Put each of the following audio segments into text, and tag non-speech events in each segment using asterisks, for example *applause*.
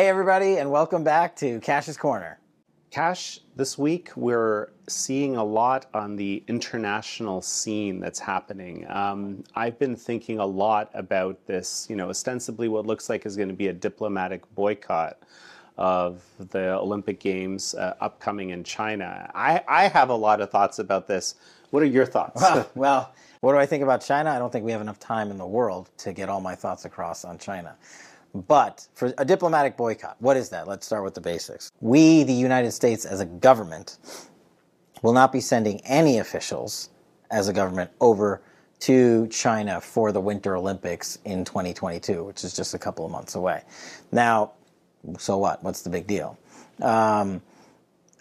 Hey, everybody, and welcome back to Kash's Corner. Kash, this week we're seeing a lot on the international scene that's happening. Um, I've been thinking a lot about this, you know, ostensibly what looks like is going to be a diplomatic boycott of the Olympic Games uh, upcoming in China. I, I have a lot of thoughts about this. What are your thoughts? Well, *laughs* well, what do I think about China? I don't think we have enough time in the world to get all my thoughts across on China. But for a diplomatic boycott, what is that? Let's start with the basics. We, the United States, as a government, will not be sending any officials as a government over to China for the Winter Olympics in 2022, which is just a couple of months away. Now, so what? What's the big deal? Um,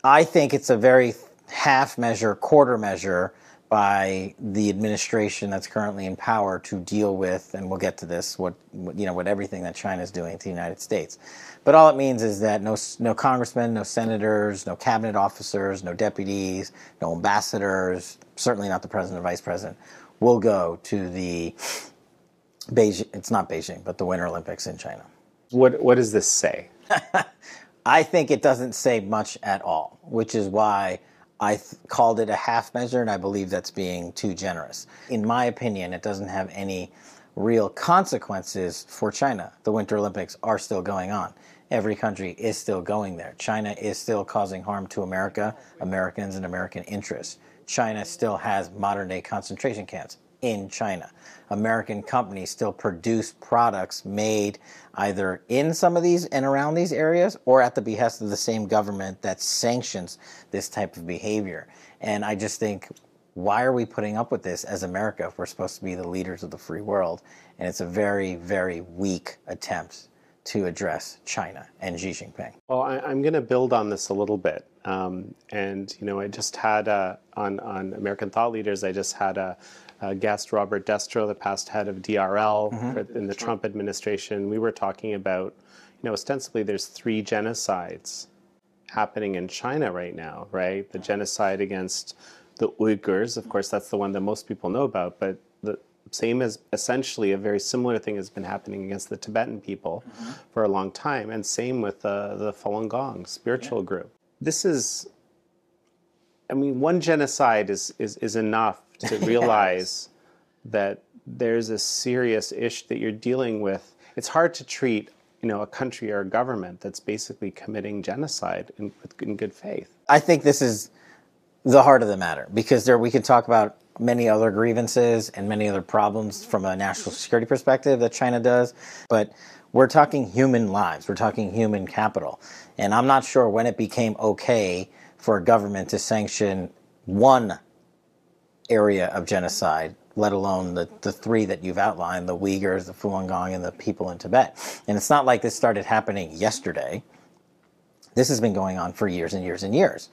I think it's a very half measure, quarter measure by the administration that's currently in power to deal with, and we'll get to this, what, you know, what everything that China is doing to the United States. But all it means is that no, no congressmen, no senators, no cabinet officers, no deputies, no ambassadors, certainly not the president or vice president, will go to the Beijing. It's not Beijing, but the Winter Olympics in China. What, what does this say? *laughs* I think it doesn't say much at all, which is why I th- called it a half measure, and I believe that's being too generous. In my opinion, it doesn't have any real consequences for China. The Winter Olympics are still going on. Every country is still going there. China is still causing harm to America, Americans, and American interests. China still has modern day concentration camps in China. American companies still produce products made either in some of these and around these areas or at the behest of the same government that sanctions this type of behavior. And I just think, why are we putting up with this as America if we're supposed to be the leaders of the free world? And it's a very, very weak attempt to address China and Xi Jinping. Well, I, am going to build on this a little bit. Um, and, you know, I just had a, on, on American Thought Leaders, I just had a, uh, guest Robert Destro, the past head of DRL mm-hmm. in the Trump administration. We were talking about, you know, ostensibly there's three genocides happening in China right now, right? The genocide against the Uyghurs, of course, that's the one that most people know about, but the same as essentially a very similar thing has been happening against the Tibetan people mm-hmm. for a long time, and same with uh, the Falun Gong spiritual yeah. group. This is, I mean, one genocide is, is, is enough to *laughs* realize that there's a serious issue that you're dealing with. It's hard to treat you know a country or a government that's basically committing genocide in, in good faith. I think this is the heart of the matter because there we could talk about many other grievances and many other problems from a national security perspective that China does, but we're talking human lives, we're talking human capital. And I'm not sure when it became okay for a government to sanction one area of genocide, let alone the, the three that you've outlined the Uyghurs, the Falun Gong, and the people in Tibet. And it's not like this started happening yesterday. This has been going on for years and years and years.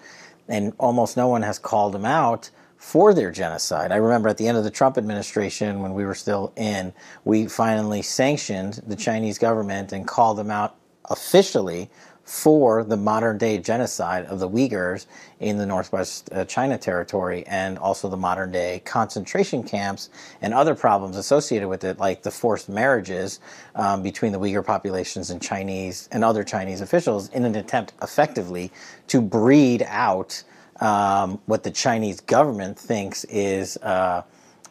And almost no one has called them out for their genocide. I remember at the end of the Trump administration, when we were still in, we finally sanctioned the Chinese government and called them out officially for the modern day genocide of the Uyghurs in the northwest uh, China territory and also the modern day concentration camps and other problems associated with it, like the forced marriages um, between the Uyghur populations and Chinese and other Chinese officials in an attempt effectively to breed out um, what the Chinese government thinks is. Uh,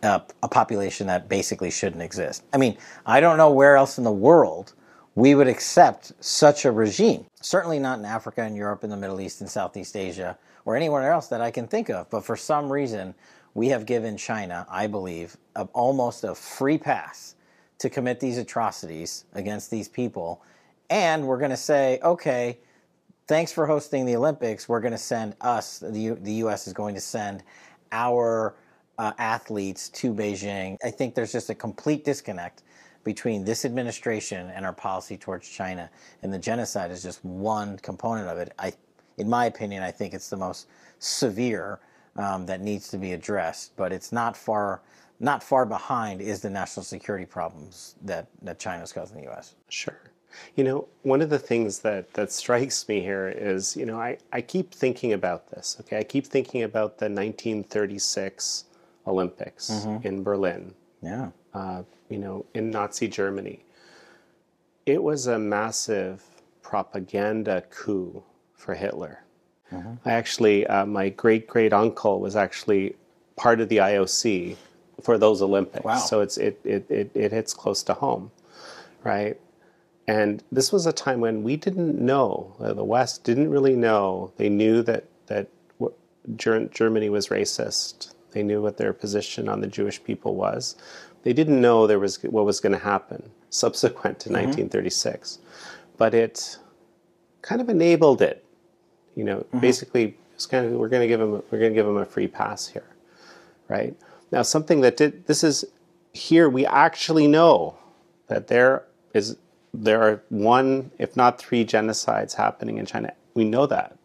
a, a population that basically shouldn't exist. I mean, I don't know where else in the world we would accept such a regime. Certainly not in Africa and Europe and the Middle East and Southeast Asia or anywhere else that I can think of. But for some reason, we have given China, I believe, a, almost a free pass to commit these atrocities against these people. And we're going to say, okay, thanks for hosting the Olympics. We're going to send us, the, U, the U.S. is going to send our uh, athletes to Beijing. I think there's just a complete disconnect between this administration and our policy towards China. And the genocide is just one component of it. I, in my opinion, I think it's the most severe um, that needs to be addressed. But it's not far, not far behind is the national security problems that, that China's causing the U.S. Sure. You know, one of the things that, that strikes me here is, you know, I, I keep thinking about this, okay? I keep thinking about the 1936 Olympics mm-hmm. in Berlin. Yeah uh, you know, in Nazi Germany. It was a massive propaganda coup for Hitler. I actually, uh, my great great uncle was actually part of the IOC for those Olympics. Wow. So it's it, it it it hits close to home, right? And this was a time when we didn't know uh, the West didn't really know. They knew that that Germany was racist. They knew what their position on the Jewish people was. They didn't know there was what was going to happen subsequent to mm-hmm. 1936, but it kind of enabled it. You know, mm-hmm. basically, it's kind of we're going to give them we're going to give them a free pass here, right? Now, something that did this is here we actually know that there is there are one, if not three, genocides happening in China. We know that,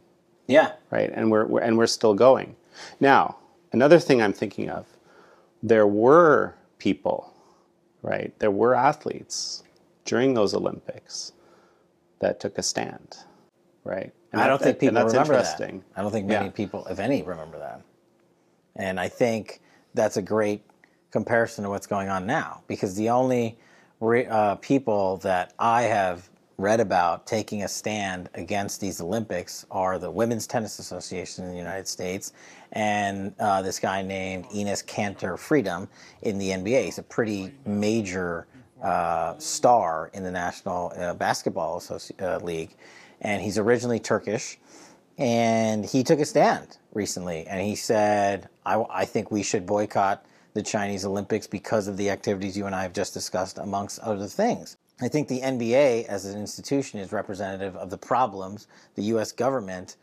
Yeah. right? And we're, we're and we're still going. Now, another thing I'm thinking of, there were people, right? There were athletes during those Olympics that took a stand, right? And I don't that- think people that's remember that. I don't think many Yeah. people, if any, remember that. And I think that's a great comparison to what's going on now because the only re- uh, people that I have read about taking a stand against these Olympics are the Women's Tennis Association in the United States and uh, this guy named Enes Kanter Freedom in the NBA. He's a pretty major uh, star in the National uh, Basketball Associ- uh, League, and he's originally Turkish. And he took a stand recently and he said I, I think we should boycott the chinese olympics because of the activities you and i have just discussed amongst other things i think the nba as an institution is representative of the problems the us government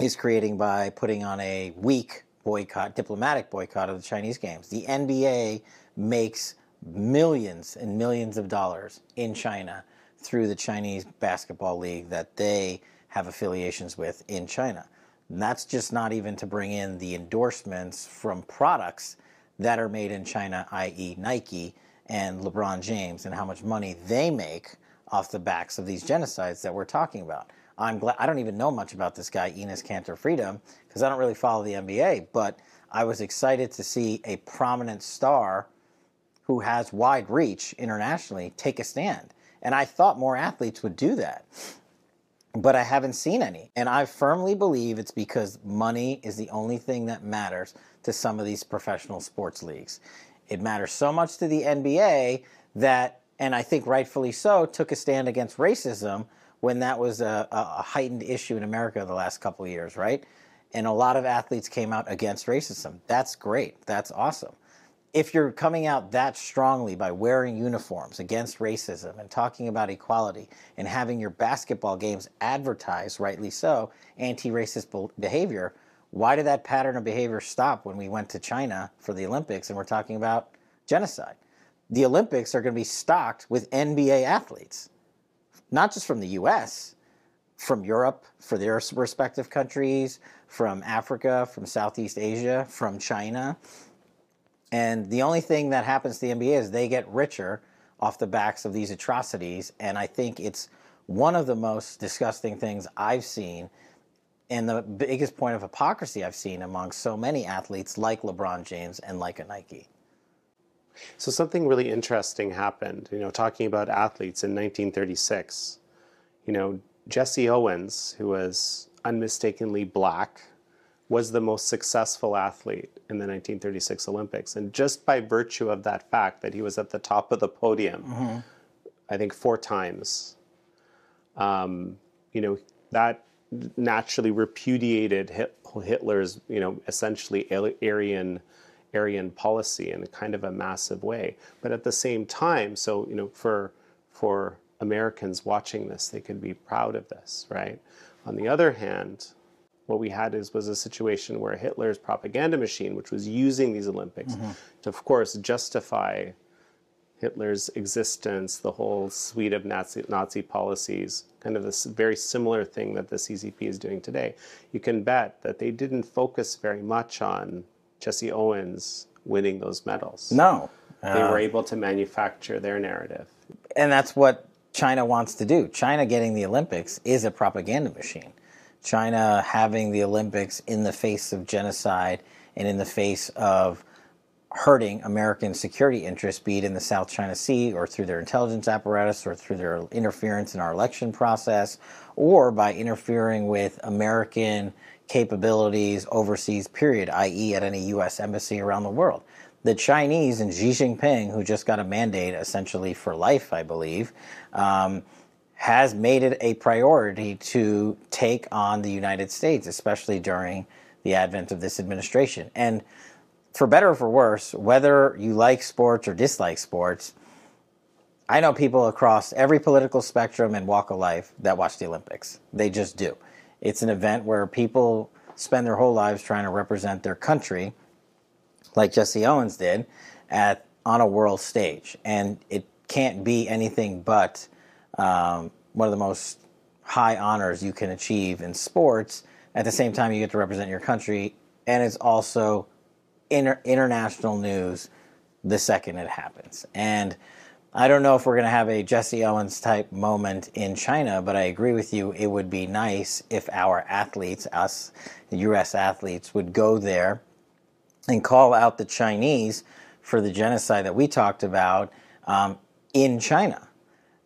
is creating by putting on a weak boycott diplomatic boycott of the chinese games the nba makes millions and millions of dollars in china through the chinese basketball league that they have affiliations with in China. And that's just not even to bring in the endorsements from products that are made in China, i.e., Nike and LeBron James, and how much money they make off the backs of these genocides that we're talking about. I'm glad I don't even know much about this guy Enes Kanter Freedom because I don't really follow the NBA, but I was excited to see a prominent star who has wide reach internationally take a stand. And I thought more athletes would do that but I haven't seen any. And I firmly believe it's because money is the only thing that matters to some of these professional sports leagues. It matters so much to the NBA that, and I think rightfully so, took a stand against racism when that was a, a heightened issue in America the last couple of years, right? And a lot of athletes came out against racism. That's great. That's awesome if you're coming out that strongly by wearing uniforms against racism and talking about equality and having your basketball games advertise, rightly so, anti racist behavior, why did that pattern of behavior stop when we went to China for the Olympics and we're talking about genocide? The Olympics are going to be stocked with NBA athletes, not just from the US, from Europe for their respective countries, from Africa, from Southeast Asia, from China. And the only thing that happens to the NBA is they get richer off the backs of these atrocities. And I think it's one of the most disgusting things I've seen and the biggest point of hypocrisy I've seen among so many athletes like LeBron James and like a Nike. So something really interesting happened, you know, talking about athletes in 1936. You know, Jesse Owens, who was unmistakably black, was the most successful athlete in the 1936 Olympics. And just by virtue of that fact that he was at the top of the podium, I think four times, um, you know, that naturally repudiated Hitler's, you know, essentially Aryan, Aryan policy in a kind of a massive way. But at the same time, so, you know, for, for Americans watching this, they could be proud of this, right? On the other hand, what we had is was a situation where Hitler's propaganda machine, which was using these Olympics mm-hmm. to, of course, justify Hitler's existence, the whole suite of Nazi, Nazi policies, kind of this very similar thing that the CCP is doing today. You can bet that they didn't focus very much on Jesse Owens winning those medals. No. They were uh, able to manufacture their narrative. And that's what China wants to do. China getting the Olympics is a propaganda machine. China having the Olympics in the face of genocide and in the face of hurting American security interests, be it in the South China Sea or through their intelligence apparatus or through their interference in our election process or by interfering with American capabilities overseas, period, i.e., at any U.S. embassy around the world. The Chinese and Xi Jinping, who just got a mandate essentially for life, I believe, um, has made it a priority to take on the United States, especially during the advent of this administration. And for better or for worse, whether you like sports or dislike sports, I know people across every political spectrum and walk of life that watch the Olympics. They just do. It's an event where people spend their whole lives trying to represent their country, like Jesse Owens did, at on a world stage, and it can't be anything but um, one of the most high honors you can achieve in sports. At the same time, you get to represent your country, and it's also inter- international news the second it happens. And I don't know if we're going to have a Jesse Owens type moment in China, but I agree with you. It would be nice if our athletes, us U.S. athletes, would go there and call out the Chinese for the genocide that we talked about um, in China.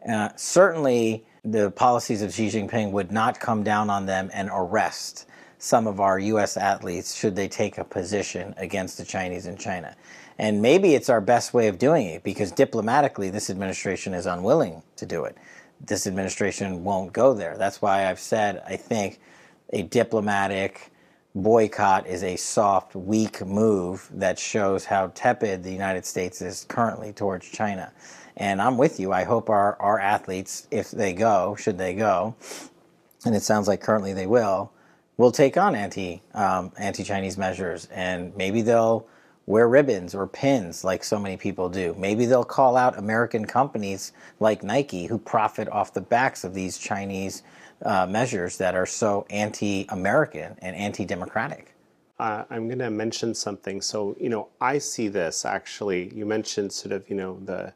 Uh, certainly, the policies of Xi Jinping would not come down on them and arrest some of our U.S. athletes should they take a position against the Chinese in China. And maybe it's our best way of doing it because diplomatically, this administration is unwilling to do it. This administration won't go there. That's why I've said I think a diplomatic boycott is a soft, weak move that shows how tepid the United States is currently towards China. And I'm with you. I hope our, our athletes, if they go, should they go, and it sounds like currently they will, will take on anti um, anti Chinese measures, and maybe they'll wear ribbons or pins like so many people do. Maybe they'll call out American companies like Nike who profit off the backs of these Chinese uh, measures that are so anti-American and anti-democratic. Uh, I'm going to mention something. So you know, I see this actually. You mentioned sort of you know the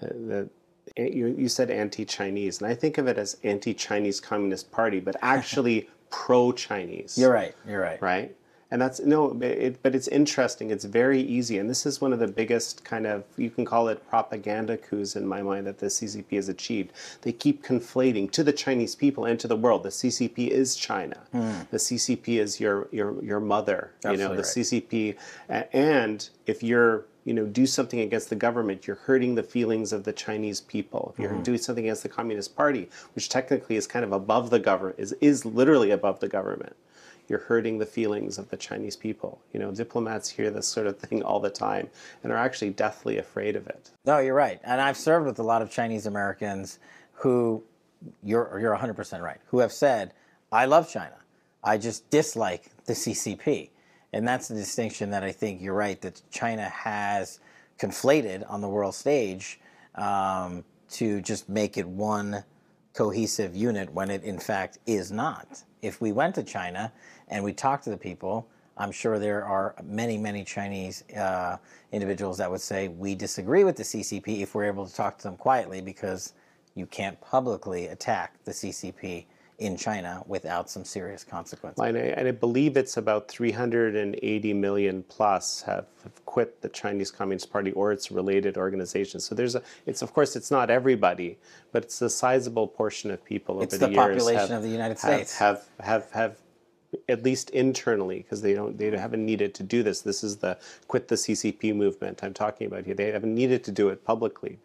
the you, you said anti-Chinese, and I think of it as anti-Chinese Communist Party, but *laughs* actually pro-Chinese. You're right. You're right. Right. And that's no, it, but it's interesting. It's very easy, and this is one of the biggest kind of you can call it propaganda coups in my mind that the CCP has achieved. They keep conflating to the Chinese people and to the world. The CCP is China. Mm. The CCP is your your your mother. Absolutely you know the right. CCP, and if you're you know, do something against the government, you're hurting the feelings of the Chinese people. If you're mm-hmm. doing something against the Communist Party, which technically is kind of above the government, is, is literally above the government, you're hurting the feelings of the Chinese people. You know, diplomats hear this sort of thing all the time and are actually deathly afraid of it. No, you're right. And I've served with a lot of Chinese Americans who, you're, you're 100% right, who have said, I love China. I just dislike the CCP. And that's the distinction that I think you're right that China has conflated on the world stage um, to just make it one cohesive unit when it in fact is not. If we went to China and we talked to the people, I'm sure there are many, many Chinese uh, individuals that would say we disagree with the CCP if we're able to talk to them quietly because you can't publicly attack the CCP in China without some serious consequences. And I, and I, believe it's about 380 million plus have, have, quit the Chinese Communist Party or its related organizations. So there's a, it's of course it's not everybody, but it's a sizable portion of people it's over the, the years. population have, of the United States have have have, have at least internally, because they don't they haven't needed to do this. This is the quit the CCP movement I'm talking about here. They haven't needed to do it publicly,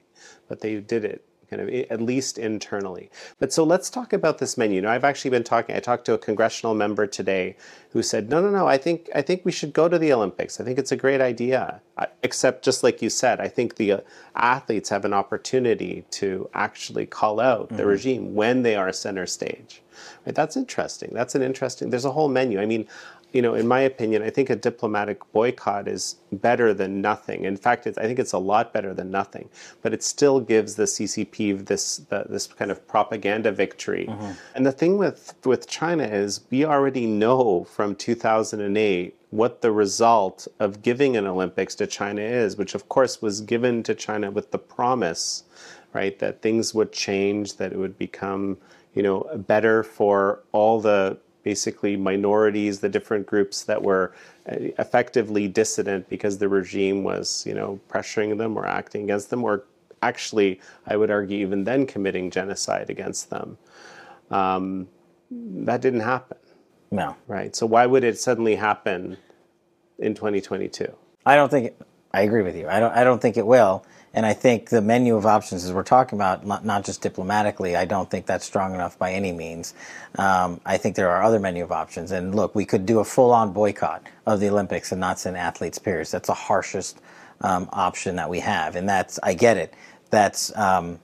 but they did it kind of at least internally. But so let's talk about this menu. Now, I've actually been talking. I talked to a congressional member today who said, "No, no, no. I think I think we should go to the Olympics. I think it's a great idea. Except, just like you said, I think the uh, athletes have an opportunity to actually call out mm-hmm. the regime when they are center stage." Right? That's interesting. That's an interesting. There's a whole menu. I mean, you know, in my opinion, I think a diplomatic boycott is better than nothing. In fact, I think it's a lot better than nothing. But it still gives the CCP this the, this kind of propaganda victory. Mm-hmm. And the thing with with China is we already know from 2008 what the result of giving an Olympics to China is, which of course was given to China with the promise, right, that things would change, that it would become, you know, better for all the basically minorities, the different groups that were uh, effectively dissident because the regime was, you know, pressuring them or acting against them, or actually, I would argue, even then committing genocide against them. Um, that didn't happen. No. Right. So why would it suddenly happen in 2022? I don't think. I agree with you. I don't. I don't think it will. And I think the menu of options, as we're talking about, not, just diplomatically, I don't think that's strong enough by any means. Um, I think there are other menu of options. And look, we could do a full-on boycott of the Olympics and not send athletes. Period. That's the harshest um, option that we have. And that's. I get it. That's. Um,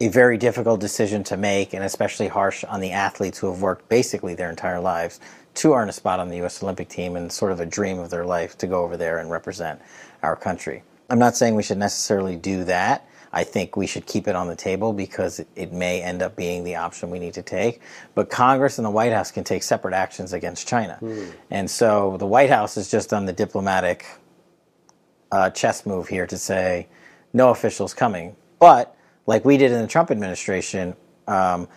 a very difficult decision to make, and especially harsh on the athletes who have worked basically their entire lives to earn a spot on the U.S. Olympic team and sort of a dream of their life to go over there and represent our country. I'm not saying we should necessarily do that. I think we should keep it on the table because it may end up being the option we need to take. But Congress and the White House can take separate actions against China. Mm. And so the White House has just done the diplomatic uh, chess move here to say no officials coming. But like we did in the Trump administration, um,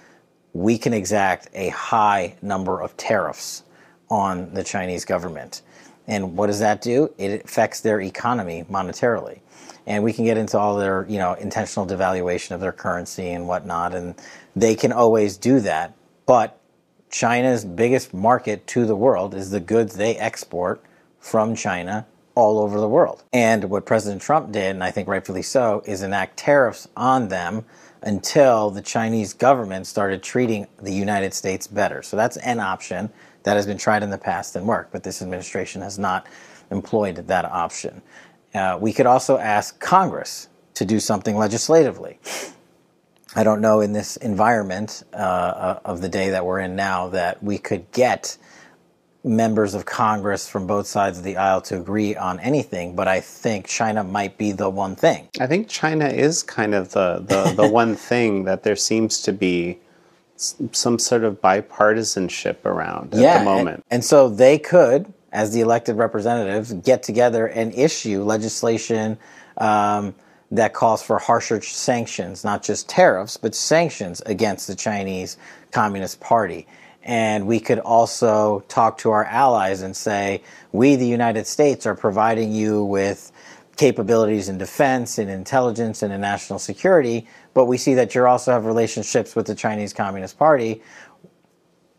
we can exact a high number of tariffs on the Chinese government. And what does that do? It affects their economy monetarily. And we can get into all their, you know, intentional devaluation of their currency and whatnot. And they can always do that. But China's biggest market to the world is the goods they export from China all over the world. And what President Trump did, and I think rightfully so, is enact tariffs on them until the Chinese government started treating the United States better. So that's an option that has been tried in the past and worked, but this administration has not employed that option. Uh, we could also ask Congress to do something legislatively. I don't know in this environment uh, of the day that we're in now that we could get members of Congress from both sides of the aisle to agree on anything, but I think China might be the one thing. I think China is kind of the, the, the *laughs* one thing that there seems to be some sort of bipartisanship around yeah, at the moment. And, and so they could, as the elected representatives, get together and issue legislation um, that calls for harsher sanctions, not just tariffs, but sanctions against the Chinese Communist Party. And we could also talk to our allies and say, we, the United States, are providing you with capabilities in defense in intelligence and in national security, but we see that you also have relationships with the Chinese Communist Party.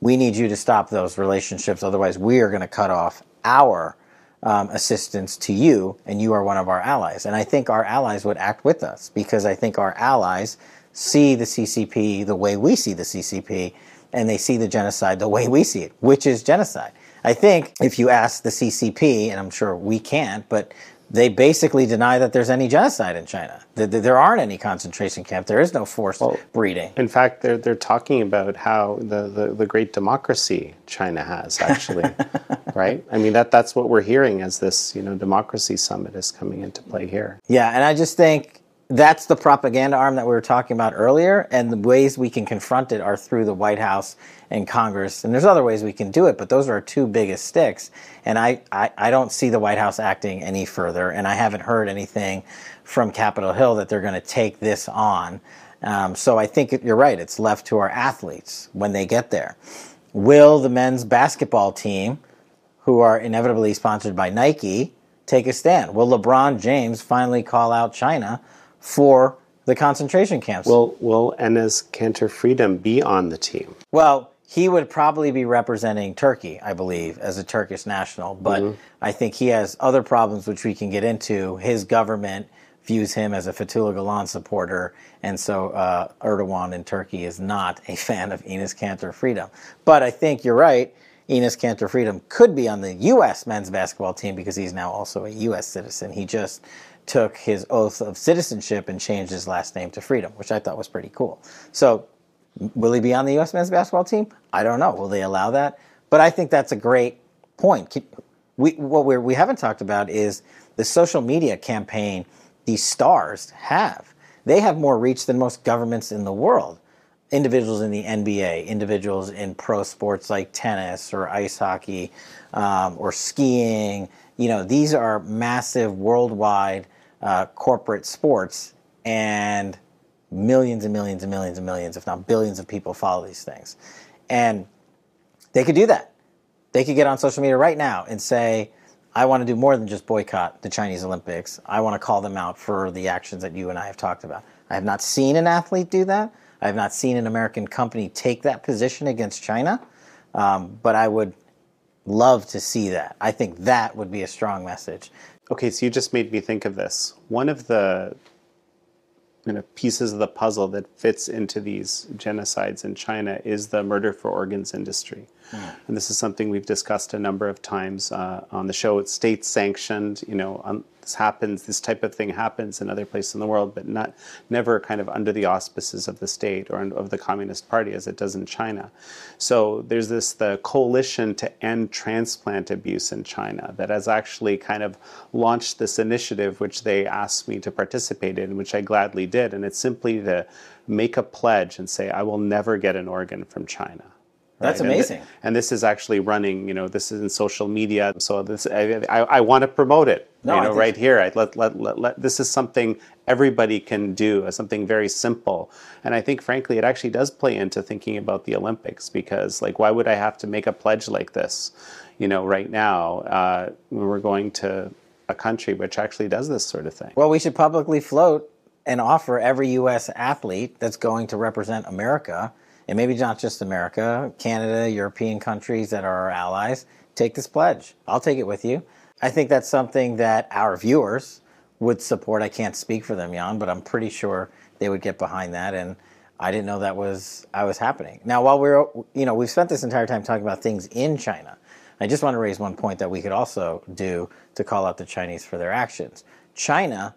We need you to stop those relationships, otherwise, we are going to cut off our um, assistance to you, and you are one of our allies. And I think our allies would act with us because I think our allies see the CCP the way we see the CCP and they see the genocide the way we see it, which is genocide. I think if you ask the CCP, and I'm sure we can't, but they basically deny that there's any genocide in China. That there aren't any concentration camps. There is no forced well, breeding. In fact, they're, they're talking about how the, the, the great democracy China has, actually, *laughs* right? I mean, that, that's what we're hearing as this you know, democracy summit is coming into play here. Yeah, and I just think that's the propaganda arm that we were talking about earlier, and the ways we can confront it are through the White House and Congress. And there's other ways we can do it, but those are our two biggest sticks. And I, I, I don't see the White House acting any further, and I haven't heard anything from Capitol Hill that they're going to take this on. Um, so I think you're right. It's left to our athletes when they get there. Will the men's basketball team, who are inevitably sponsored by Nike, take a stand? Will LeBron James finally call out China? For the concentration camps. Will Will Enes Kanter Freedom be on the team? Well, he would probably be representing Turkey, I believe, as a Turkish national. But mm-hmm. I think he has other problems which we can get into. His government views him as a Fethullah Gulen supporter, and so uh, Erdogan in Turkey is not a *laughs* fan of Enes Kanter Freedom. But I think you're right. Enes Kanter Freedom could be on the U.S. men's basketball team because he's now also a U.S. citizen. He just took his oath of citizenship and changed his last name to Freedom, which I thought was pretty cool. So, will he be on the U.S. men's basketball team? I don't know. Will they allow that? But I think that's a great point. We, what we're, we haven't talked about is the social media campaign these stars have. They have more reach than most governments in the world. Individuals in the NBA, individuals in pro sports like tennis or ice hockey um, or skiing. You know, these are massive worldwide uh, corporate sports, and millions and millions and millions and millions, if not billions, of people follow these things. And They could do that. They could get on social media right now and say, I want to do more than just boycott the Chinese Olympics. I want to call them out for the actions that you and I have talked about. I have not seen an athlete do that. I have not seen an American company take that position against China, um, but I would love to see that. I think that would be a strong message. Okay, so you just made me think of this. One of the you know, pieces of the puzzle that fits into these genocides in China is the murder for organs industry. Mm. And this is something we've discussed a number of times uh, on the show. It's state sanctioned, you know, this happens, this type of thing happens in other places in the world, but not never kind of under the auspices of the state or of the Communist Party as it does in China. So there's this the coalition to end transplant abuse in China that has actually kind of launched this initiative, which they asked me to participate in, which I gladly did, and it's simply to make a pledge and say, I will never get an organ from China. That's amazing. And, th- and, this is actually running. You know, this is in social media. So this, I, I, I want to promote it. No, you know, right here. I let, let, let, let, this is something everybody can do. Something very simple. And I think, frankly, it actually does play into thinking about the Olympics because, like, why would I have to make a pledge like this? You know, right now uh, when we're going to a country which actually does this sort of thing. Well, we should publicly float and offer every U.S. athlete that's going to represent America and maybe not just America, Canada, European countries that are our allies, take this pledge. I'll take it with you. I think that's something that our viewers would support. I can't speak for them, Jan, but I'm pretty sure they would get behind that. And I didn't know that was I was happening. Now, while we're you know we've spent this entire time talking about things in China, I just want to raise one point that we could also do to call out the Chinese for their actions. China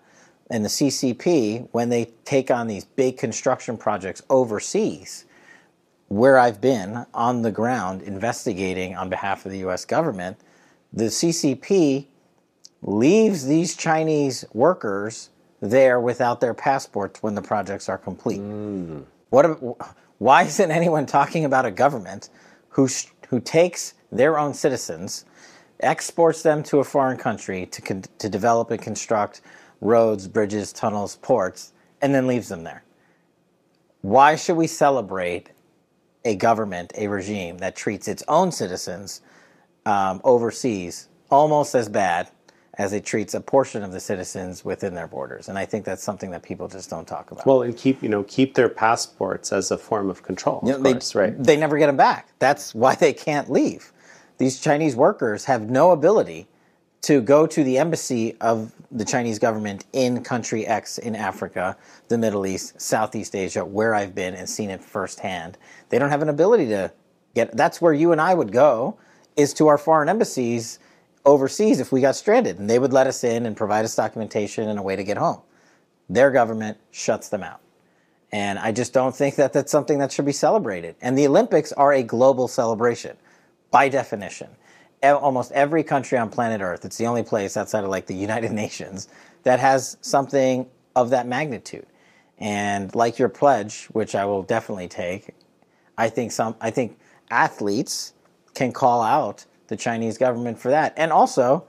and the CCP, when they take on these big construction projects overseas, where I've been on the ground investigating on behalf of the US government, the CCP leaves these Chinese workers there without their passports when the projects are complete. Mm. What, why isn't anyone talking about a government who, who takes their own citizens, exports them to a foreign country to, to develop and construct roads, bridges, tunnels, ports, and then leaves them there? Why should we celebrate a government, a regime that treats its own citizens um, overseas almost as bad as it treats a portion of the citizens within their borders. And I think that's something that people just don't talk about. Well, and keep you know keep their passports as a form of control. You know, of they, course, right? They never get them back. That's why they can't leave. These Chinese workers have no ability to go to the embassy of the Chinese government in country X in Africa, the Middle East, Southeast Asia, where I've been and seen it firsthand. They don't have an ability to get. That's where you and I would go, is to our foreign embassies overseas if we got stranded, and they would let us in and provide us documentation and a way to get home. Their government shuts them out. And I just don't think that that's something that should be celebrated. And the Olympics are a global celebration by definition almost every country on planet Earth, it's the only place outside of like the United *laughs* Nations that has something of that magnitude. And like your pledge, which I will definitely take, I think some I think athletes can call out the Chinese government for that. And also,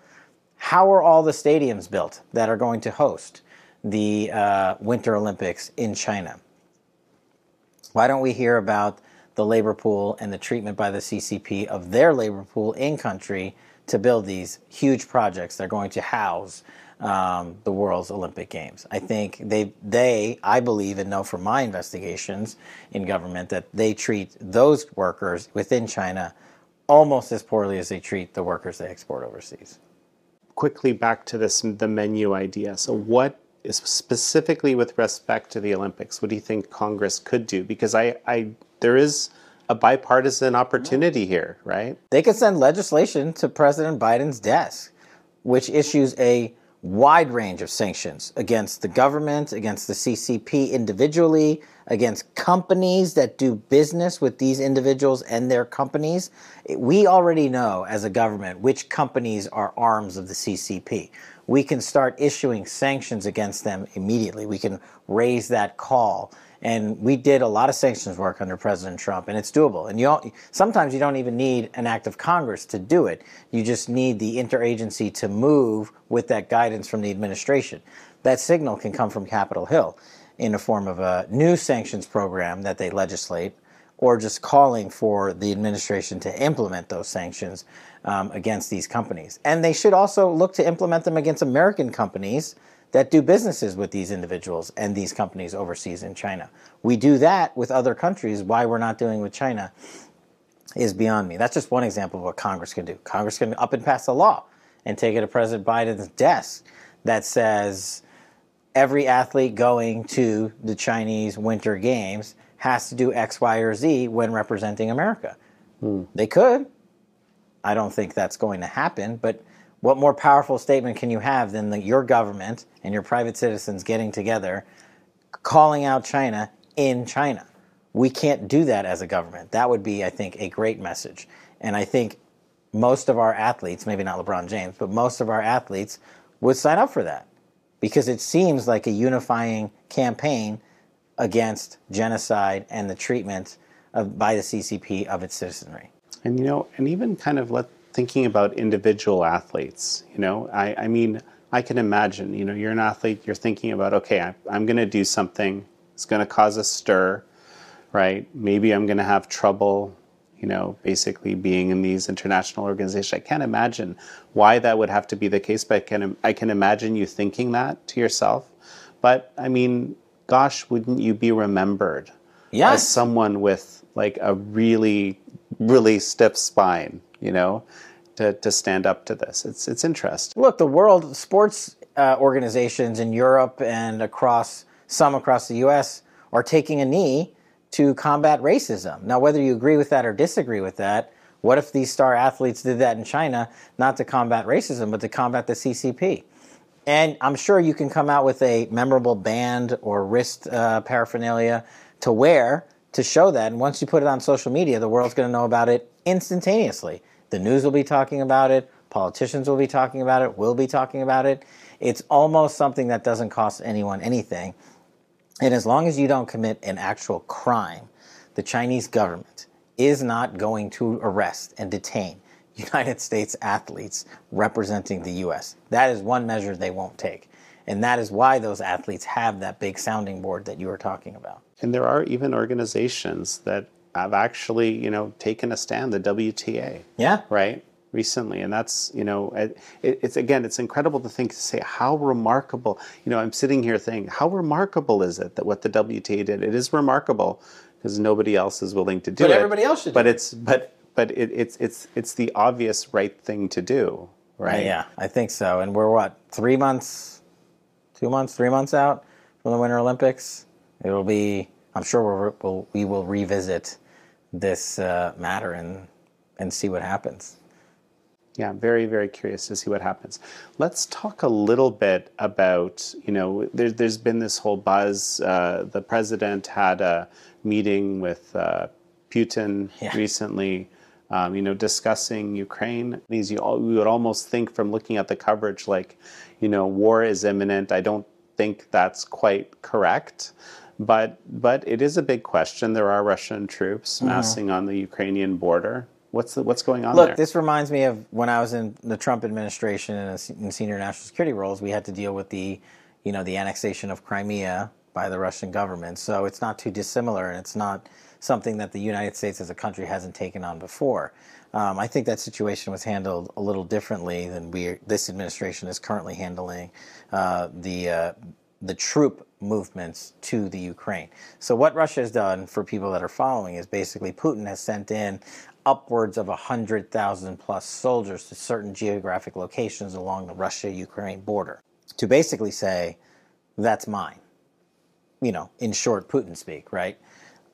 how are all the stadiums built that are going to host the uh, Winter Olympics in China? Why don't we hear about the labor pool and the treatment by the CCP of their labor pool in country to build these huge projects. They're going to house um, the world's Olympic Games. I think they, they, I believe and know from my investigations in government that they treat those workers within China almost as poorly as they treat the workers they export overseas. Quickly back to this the menu idea. So what specifically with respect to the Olympics, what do you think Congress could do? Because I, I there is a bipartisan opportunity here, right? They could send legislation to President Biden's desk, which issues a wide range of sanctions against the government, against the CCP individually, against companies that do business with these individuals and their companies. We already know as a government which companies are arms of the CCP. We can start issuing sanctions against them immediately. We can raise that call and we did a lot of sanctions work under President Trump, and it's doable. And you sometimes you don't even need an act of Congress to do it. You just need the interagency to move with that guidance from the administration. That signal can come from Capitol Hill in the form of a new sanctions program that they legislate, or just calling for the administration to implement those sanctions um, against these companies. And they should also look to implement them against American companies that do businesses with these individuals and these companies overseas in China. We do that with other countries. Why we're not doing with China is beyond me. That's just one example of what Congress can do. Congress can up and pass a law and take it to President Biden's desk that says every athlete going to the Chinese Winter Games has to do X, Y, or Z when representing America. Hmm. They could. I don't think that's going to happen, but what more powerful statement can you have than the, your government and your private citizens getting together, calling out China in China? We can't do that as a government. That would be, I think, a great message. And I think most of our athletes, maybe not LeBron James, but most of our athletes would sign up for that because it seems like a unifying campaign against genocide and the treatment of, by the CCP of its citizenry. And you know, and even kind of let thinking about individual athletes. You know, I, I mean, I can imagine. You know, you're an athlete. You're thinking about, okay, I, I'm going to do something. It's going to cause a stir, right? Maybe I'm going to have trouble you know, basically being in these international organizations. I can't imagine why that would have to be the case, but I can, I can imagine you thinking that to yourself. But I mean, gosh, wouldn't you be remembered yes. as someone with like a really, really stiff spine, you know, to, to stand up to this? It's, it's interesting. Look, the world sports uh, organizations in Europe and across some across the U.S. are taking a knee to combat racism. Now, whether you agree with that or disagree with that, what if these star athletes did that in China, not to combat racism, but to combat the CCP? And I'm sure you can come out with a memorable band or wrist uh, paraphernalia to wear to show that. And once you put it on social media, the world's going to know about it instantaneously. The news will be talking about it, politicians will be talking about it, we'll be talking about it. It's almost something that doesn't cost anyone anything. And as long as you don't commit an actual crime, the Chinese government is not going to arrest and detain United States athletes representing the U.S. That is one measure they won't take. And that is why those athletes have that big sounding board that you were talking about. And there are even organizations that have actually, you know, taken a stand, the WTA. Yeah. Right? recently and that's you know it, it's again it's incredible to think to say how remarkable you know i'm sitting here thinking how remarkable is it that what the wta did it is remarkable because nobody else is willing to do but it But everybody else should but it's but but it, it's it's it's the obvious right thing to do right yeah i think so and we're what three months two months three months out from the winter olympics it'll be i'm sure we'll, we'll we will revisit this uh, matter and and see what happens yeah, very, very curious to see what happens. Let's talk a little bit about, you know, there, has been this whole buzz. Uh, the president had a meeting with uh, Putin yeah. recently, um, you know, discussing Ukraine. These, you, you would almost think from looking at the coverage like, you know, war is imminent. I don't think that's quite correct. But, but it is a big question. There are Russian troops mm-hmm. massing on the Ukrainian border. What's the, what's going on Look, there? this reminds me of when I was in the Trump administration and in senior national security roles. We had to deal with the, you know, the annexation of Crimea by the Russian government. So it's not too dissimilar, and it's not something that the United States as a country hasn't taken on before. Um, I think that situation was handled a little differently than we this administration is currently handling uh, the uh, the troop movements to the Ukraine. So what Russia has done for people that are following is basically Putin has sent in upwards of 100,000 plus soldiers to certain geographic locations along the Russia Ukraine border to basically say, that's mine. You know, in short, Putin speak, right?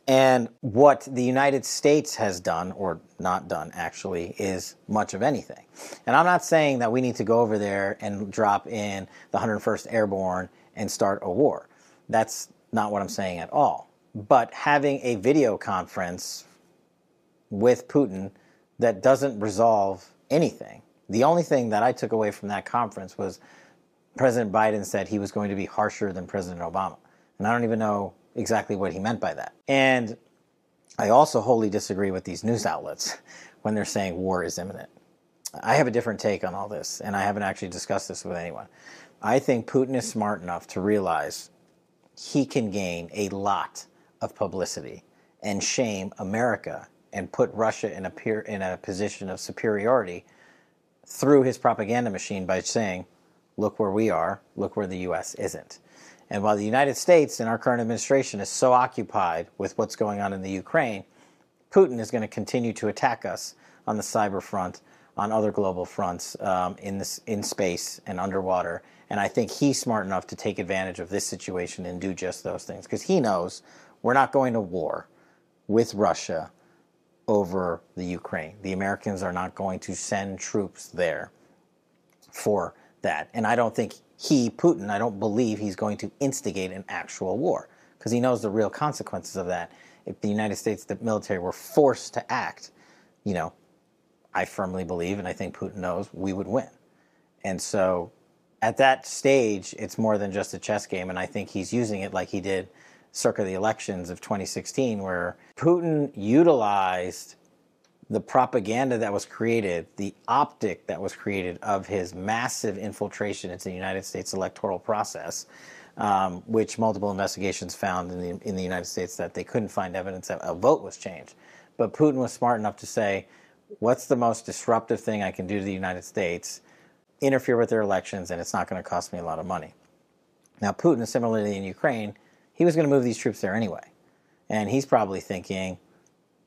And what the United States has done, or not done actually, is much of anything. And I'm not saying that we need to go over there and drop in the 101st Airborne and start a war. That's not what I'm saying at all. But having a video conference with Putin that doesn't resolve anything. The only thing that I took away from that conference was President Biden said he was going to be harsher than President Obama. And I don't even know exactly what he meant by that. And I also wholly disagree with these news outlets *laughs* when they're saying war is imminent. I have a different take on all this, and I haven't actually discussed this with anyone. I think Putin is smart enough to realize he can gain a lot of publicity and shame America and put Russia in a, peer, in a position of superiority through his propaganda machine by saying, look where we are, look where the U.S. isn't. And while the United States and our current administration is so occupied with what's going on in the Ukraine, Putin is going to continue to attack us on the cyber front, on other global fronts, um, in this in space and underwater. And I think he's smart enough to take advantage of this situation and do just those things because he knows we're not going to war with Russia over the Ukraine. The Americans are not going to send troops there for that. And I don't think he, Putin, I don't believe he's going to instigate an actual war because he knows the real consequences of that. If the United States, the military, were forced to act, you know, I firmly believe, and I think Putin knows, we would win. And so at that stage, it's more than just a chess game. And I think he's using it like he did circa the elections of 2016, where Putin utilized the propaganda that was created, the optic that was created of his massive infiltration into the United States electoral process, um, which multiple investigations found in the, in the United States that they couldn't find evidence that a vote was changed. But Putin was smart enough to say, what's the most disruptive thing I can do to the United States? Interfere with their elections, and it's not going to cost me a lot of money. Now, Putin, similarly in Ukraine, he was going to move these troops there anyway. And he's probably thinking,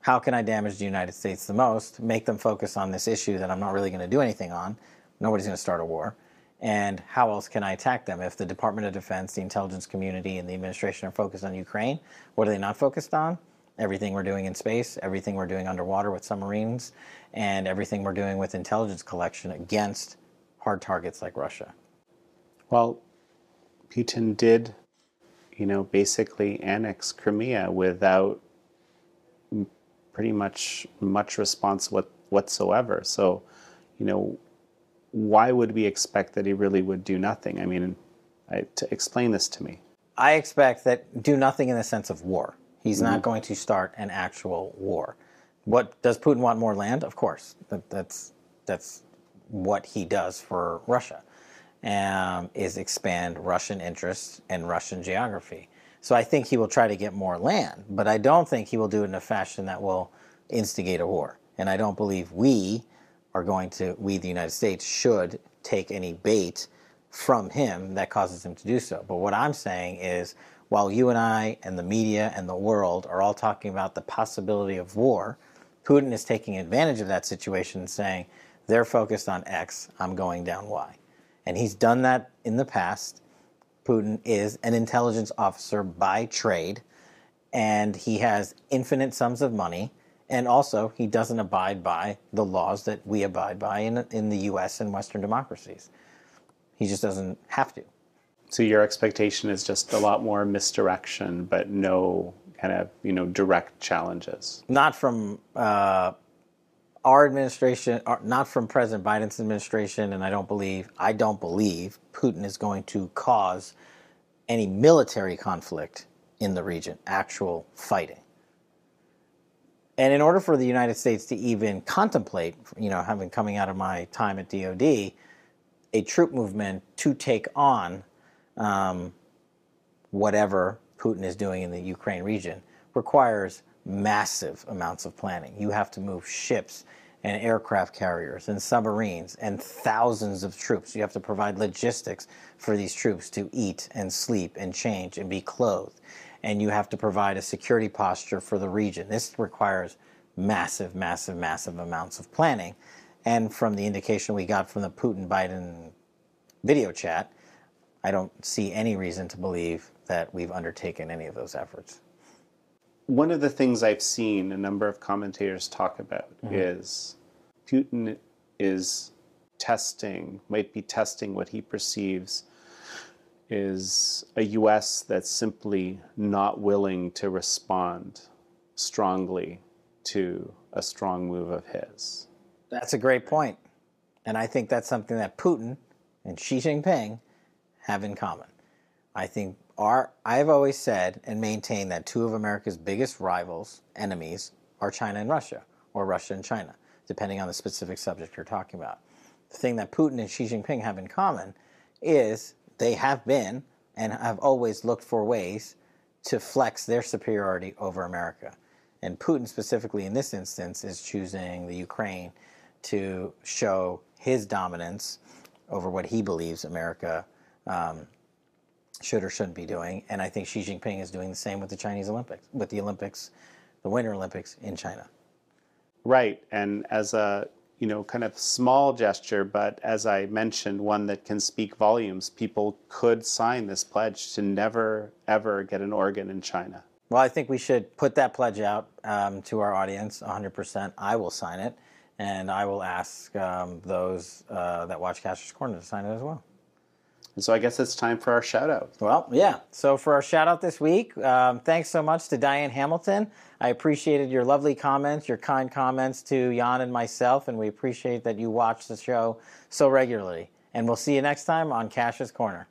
how can I damage the United States the most, make them focus on this issue that I'm not really going to do anything on? Nobody's going to start a war. And how else can I attack them? If the Department of Defense, the intelligence community, and the administration are focused on Ukraine, what are they not focused on? Everything we're doing in space, everything we're doing underwater with submarines, and everything we're doing with intelligence collection against hard targets like Russia. Well, Putin did you know, basically annex Crimea without pretty much much response what, whatsoever. So, you know, why would we expect that he really would do nothing? I mean, I, to explain this to me. I expect that do nothing in the sense of war. He's mm-hmm. not going to start an actual war. What does Putin want more land? Of course, that, that's that's what he does for Russia um, is expand Russian interests and Russian geography. So I think he will try to get more land, but I don't think he will do it in a fashion that will instigate a war. And I don't believe we are going to, we, the United States, should take any bait from him that causes him to do so. But what I'm saying is, while you and I and the media and the world are all talking about the possibility of war, Putin is taking advantage of that situation and saying, they're focused on X, I'm going down Y. And he's done that in the past. Putin is an intelligence officer by trade, and he has infinite sums of money. And also, he doesn't abide by the laws that we abide by in, in the US and Western democracies. He just doesn't have to. So, your expectation is just a lot more misdirection, but no kind of you know direct challenges. Not from uh, our administration, not from President Biden's administration, and I don't believe I don't believe Putin is going to cause any military conflict in the region, actual fighting. And in order for the United States to even contemplate, you know, having coming out of my time at DoD, a troop movement to take on um, whatever Putin is doing in the Ukraine region requires massive amounts of planning. You have to move ships and aircraft carriers and submarines and thousands of troops. You have to provide logistics for these troops to eat and sleep and change and be clothed. And you have to provide a security posture for the region. This requires massive, massive, massive amounts of planning. And from the indication we got from the Putin Biden video chat, I don't see any reason to believe that we've undertaken any of those efforts one of the things I've seen a number of commentators talk about mm-hmm. is Putin is testing, might be testing what he perceives is a US that's simply not willing to respond strongly to a strong move of his. That's a great point. And I think that's something that Putin and Xi Jinping have in common. I think our, I've always said and maintained that two of America's biggest rivals, enemies, are China and Russia, or Russia and China, depending on the specific subject you're talking about. The thing that Putin and Xi Jinping have in common is they have been and have always looked for ways to flex their superiority over America. And Putin, specifically in this instance, is choosing the Ukraine to show his dominance over what he believes America um, should or shouldn't be doing. And I think Xi Jinping is doing the same with the Chinese Olympics, with the Olympics, the Winter Olympics in China. Right. And as a you know, kind of small gesture, but as I mentioned, one that can speak volumes. People could sign this pledge to never, ever get an organ in China. Well, I think we should put that pledge out um, to our audience 100%. I will sign it, and I will ask um, those uh, that watch Kash's Corner to sign it as well. And so I guess it's time for our shout out. Well, yeah. So for our shout out this week, um, thanks so much to Diane Hamilton. I appreciated your lovely comments, your kind comments to Jan and myself, and we appreciate that you watch the show so regularly. And we'll see you next time on Kash's Corner.